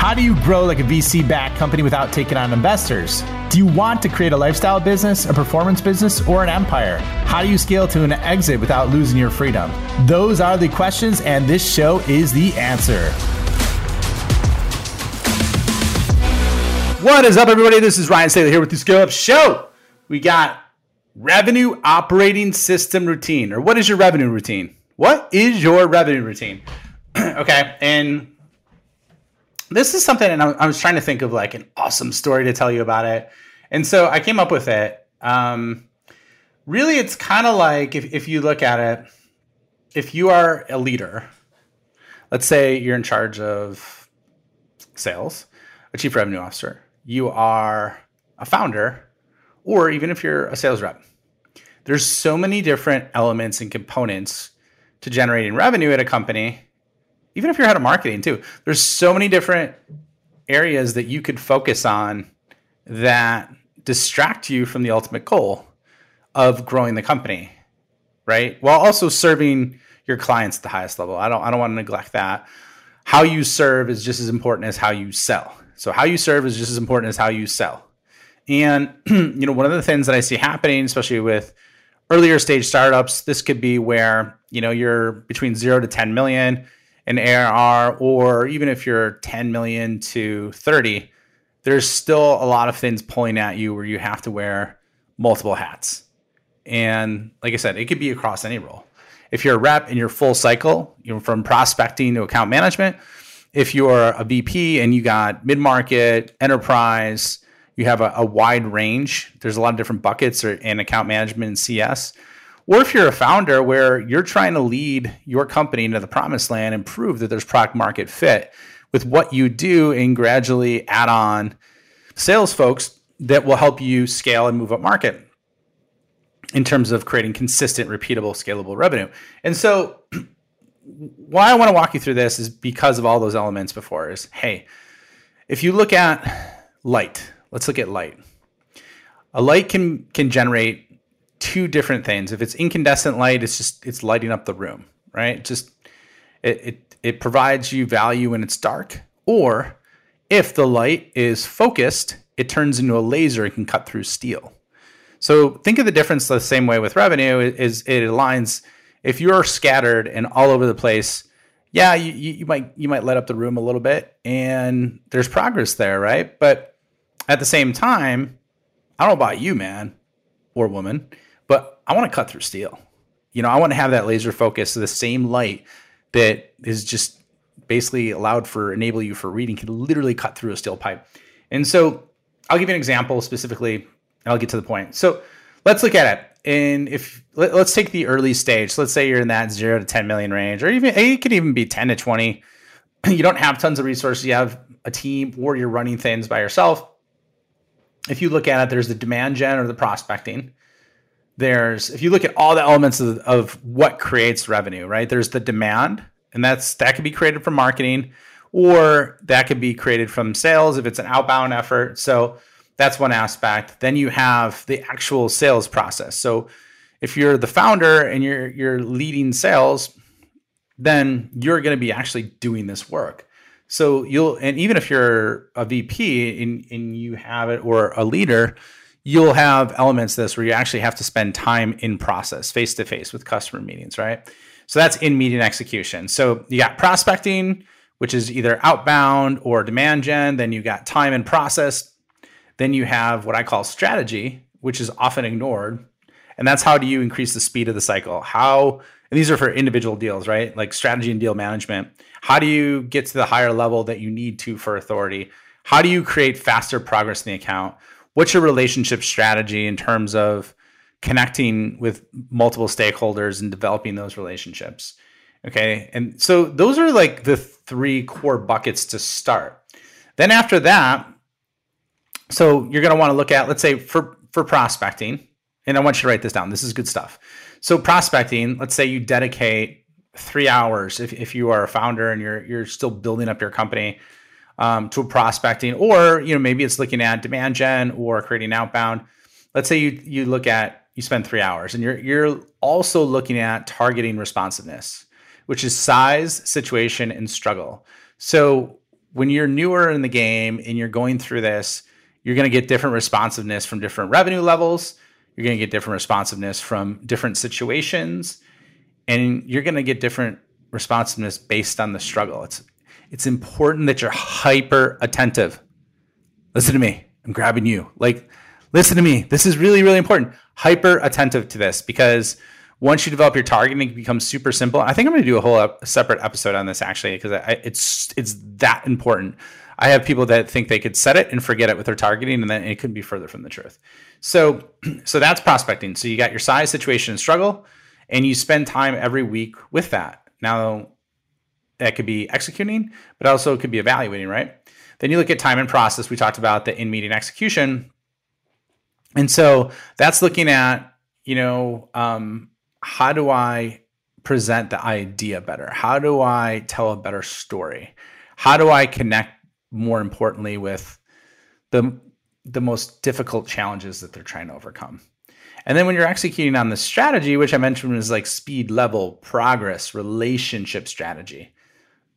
How do you grow like a VC backed company without taking on investors? Do you want to create a lifestyle business, a performance business, or an empire? How do you scale to an exit without losing your freedom? Those are the questions, and this show is the answer. What is up, everybody? This is Ryan Staley here with the Scale Up Show. We got revenue operating system routine, or what is your revenue routine? What is your revenue routine? okay, and this is something, and I, was trying to think of like an awesome story to tell you about it. And so I came up with it. Um, really, it's kind of like if, if you look at it, if you are a leader, let's say you're in charge of sales, a chief revenue officer, you are a founder, or even if you're a sales rep, there's so many different elements and components to generating revenue at a company even if you're head of marketing too, there's so many different areas that you could focus on that distract you from the ultimate goal of growing the company, right? While also serving your clients at the highest level. I don't I don't want to neglect that. How you serve is just as important as how you sell. So how you serve is just as important as how you sell. And you know, one of the things that I see happening, especially with earlier stage startups, this could be where, you know, you're between 0 to 10 million an ARR, or even if you're 10 million to 30, there's still a lot of things pulling at you where you have to wear multiple hats. And like I said, it could be across any role. If you're a rep in your full cycle, you know, from prospecting to account management, if you're a VP and you got mid market, enterprise, you have a, a, wide range. There's a lot of different buckets or, in account management and CS. Or if you're a founder where you're trying to lead your company into the promised land and prove that there's product market fit with what you do and gradually add on sales folks that will help you scale and move up market in terms of creating consistent, repeatable, scalable revenue. And so why I want to walk you through this is because of all those elements before is hey, if you look at light, let's look at light. A light can can generate two different things. If it's incandescent light, it's just it's lighting up the room, right? Just it it, it provides you value when it's dark. Or if the light is focused, it turns into a laser and can cut through steel. So think of the difference the same way with revenue is it aligns if you're scattered and all over the place, yeah, you, you might you might light up the room a little bit and there's progress there, right? But at the same time, I don't know about you, man or woman, but I want to cut through steel. You know, I want to have that laser focus, the same light that is just basically allowed for enable you for reading can literally cut through a steel pipe. And so I'll give you an example specifically, and I'll get to the point. So let's look at it. And if let, us take the early stage, so let's say you're in that zero to 10 million range, or even it could even be 10 to 20. You don't have tons of resources, you have a team, or you're running things by yourself. If you look at it, there's the demand gen or the prospecting there's if you look at all the elements of, of what creates revenue right? There's the demand and that's that could be created from marketing or that could be created from sales if it's an outbound effort. So that's one aspect. Then you have the actual sales process. So if you're the founder and you're you're leading sales then you're going to be actually doing this work. So you'll and even if you're a vp and, and you have it or a leader you'll have elements of this where you actually have to spend time in process, face to face with customer meetings, right? So that's in meeting execution. So you got prospecting, which is either outbound or demand gen. Then you got time and process. Then you have what I call strategy, which is often ignored. And that's how do you increase the speed of the cycle? How, and these are for individual deals, right? Like strategy and deal management. How do you get to the higher level that you need to for authority? How do you create faster progress in the account? What's your relationship strategy in terms of connecting with multiple stakeholders and developing those relationships? Okay and so those are like the three core buckets to start. Then after that so you're going to want to look at let's say for for prospecting and i want you to write this down this is good stuff. So prospecting let's say you dedicate three hours if, if you are a founder and you're you're still building up your company um, to prospecting, or you know maybe it's looking at demand gen or creating outbound. Let's say you you look at you spend three hours, and you're you're also looking at targeting responsiveness, which is size, situation, and struggle. So when you're newer in the game and you're going through this, you're going to get different responsiveness from different revenue levels. You're going to get different responsiveness from different situations, and you're going to get different responsiveness based on the struggle. It's it's important that you're hyper attentive. Listen to me. I'm grabbing you. Like, listen to me. This is really, really important. Hyper attentive to this because once you develop your targeting, it becomes super simple. I think I'm going to do a whole ep- separate episode on this actually because it's it's that important. I have people that think they could set it and forget it with their targeting, and then it couldn't be further from the truth. So, so that's prospecting. So you got your size, situation, and struggle, and you spend time every week with that. Now, that could be executing, but also could be evaluating, right? Then you look at time and process. We talked about the in meeting execution, and so that's looking at you know um, how do I present the idea better? How do I tell a better story? How do I connect more importantly with the the most difficult challenges that they're trying to overcome. And then when you're executing on the strategy, which I mentioned was like speed level, progress, relationship strategy.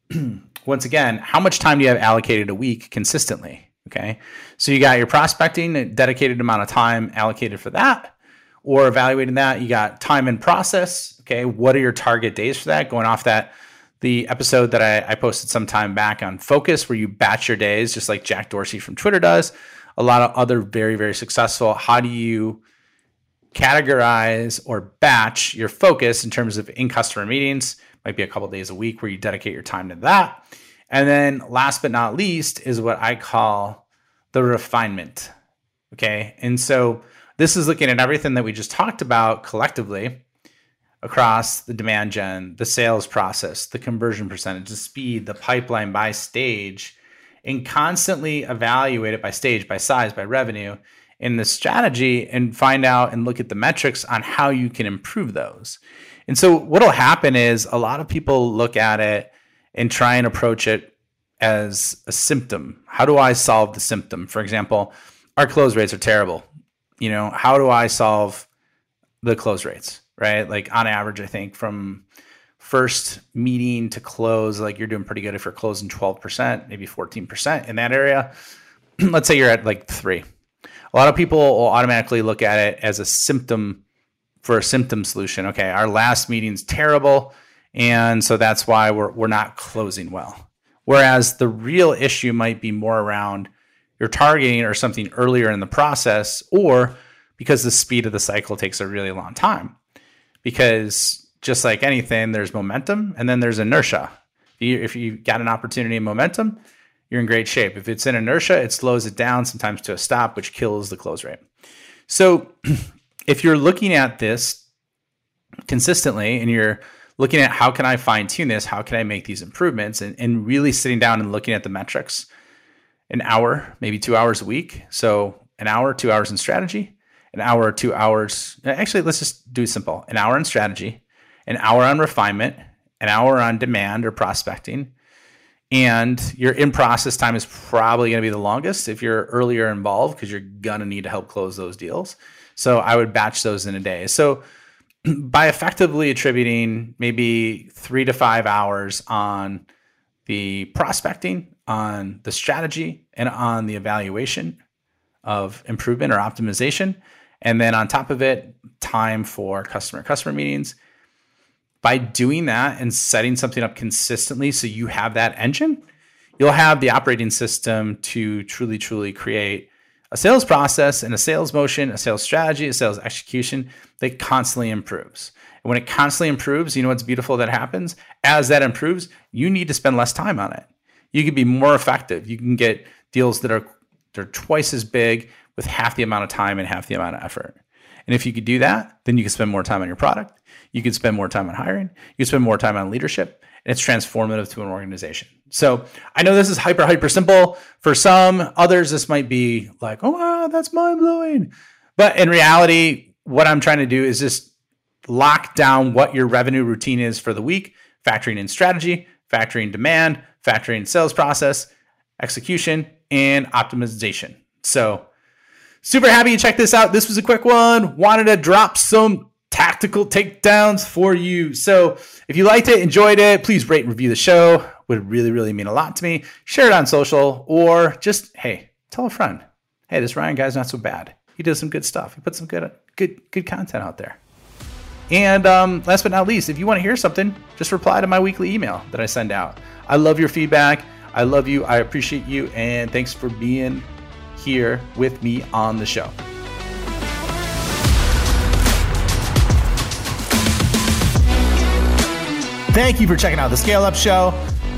Once again, how much time do you have allocated a week consistently? Okay. So you got your prospecting, a dedicated amount of time allocated for that, or evaluating that. You got time and process. Okay. What are your target days for that? Going off that the episode that I, I, posted some time back on focus, where you batch your days, just like Jack Dorsey from Twitter does. A lot of other very, very successful. How do you categorize or batch your focus in terms of in customer meetings? Might be a couple days a week where you dedicate your time to that. And then last but not least is what I call the refinement. Okay. And so this is looking at everything that we just talked about collectively across the demand gen, the sales process, the conversion percentage, the speed, the pipeline by stage, and constantly evaluate it by stage, by size, by revenue in the strategy and find out and look at the metrics on how you can improve those. And so what'll happen is a lot of people look at it and try and approach it as a symptom. How do I solve the symptom? For example, our close rates are terrible. You know, how do I solve the close rates? right? Like on average, I think from first meeting to close, like you're doing pretty good if you're closing 12%, maybe 14% in that area. Let's say you're at like three. A lot of people will automatically look at it as a symptom for a symptom solution. Okay, our last meeting's terrible. And so that's why we're, we're not closing well. Whereas the real issue might be more around your targeting or something earlier in the process, or because the speed of the cycle takes a really long time because just like anything, there's momentum and then there's inertia. If you, you got an opportunity and momentum, you're in great shape. If it's in inertia, it slows it down sometimes to a stop, which kills the close rate. So if you're looking at this consistently and you're looking at how can I fine tune this, how can I make these improvements, and, and really sitting down and looking at the metrics, an hour, maybe two hours a week. So an hour, two hours in strategy, an hour two hours. Actually, let's just do simple an hour on strategy, an hour on refinement, an hour on demand or prospecting. And your in process time is probably going to be the longest if you're earlier involved because you're going to need to help close those deals. So I would batch those in a day. So by effectively attributing maybe three to five hours on the prospecting, on the strategy, and on the evaluation of improvement or optimization, and then on top of it, time for customer customer meetings. By doing that and setting something up consistently so you have that engine, you'll have the operating system to truly, truly create a sales process and a sales motion, a sales strategy, a sales execution that constantly improves. And when it constantly improves, you know what's beautiful that happens? As that improves, you need to spend less time on it. You can be more effective. You can get deals that are they're twice as big with half the amount of time and half the amount of effort. And if you could do that, then you can spend more time on your product. You can spend more time on hiring. You can spend more time on leadership. And it's transformative to an organization. So I know this is hyper, hyper simple. For some others, this might be like, oh, wow, that's mind blowing. But in reality, what I'm trying to do is just lock down what your revenue routine is for the week, factoring in strategy, factoring demand, factoring sales process, execution, and optimization. So Super happy you checked this out. This was a quick one. Wanted to drop some tactical takedowns for you. So if you liked it, enjoyed it, please rate and review the show. Would really, really mean a lot to me. Share it on social or just, hey, tell a friend. Hey, this Ryan guy's not so bad. He does some good stuff. He puts some good, good, good content out there. And um, last but not least, if you want to hear something, just reply to my weekly email that I send out. I love your feedback. I love you. I appreciate you. And thanks for being here with me on the show. Thank you for checking out the Scale Up Show.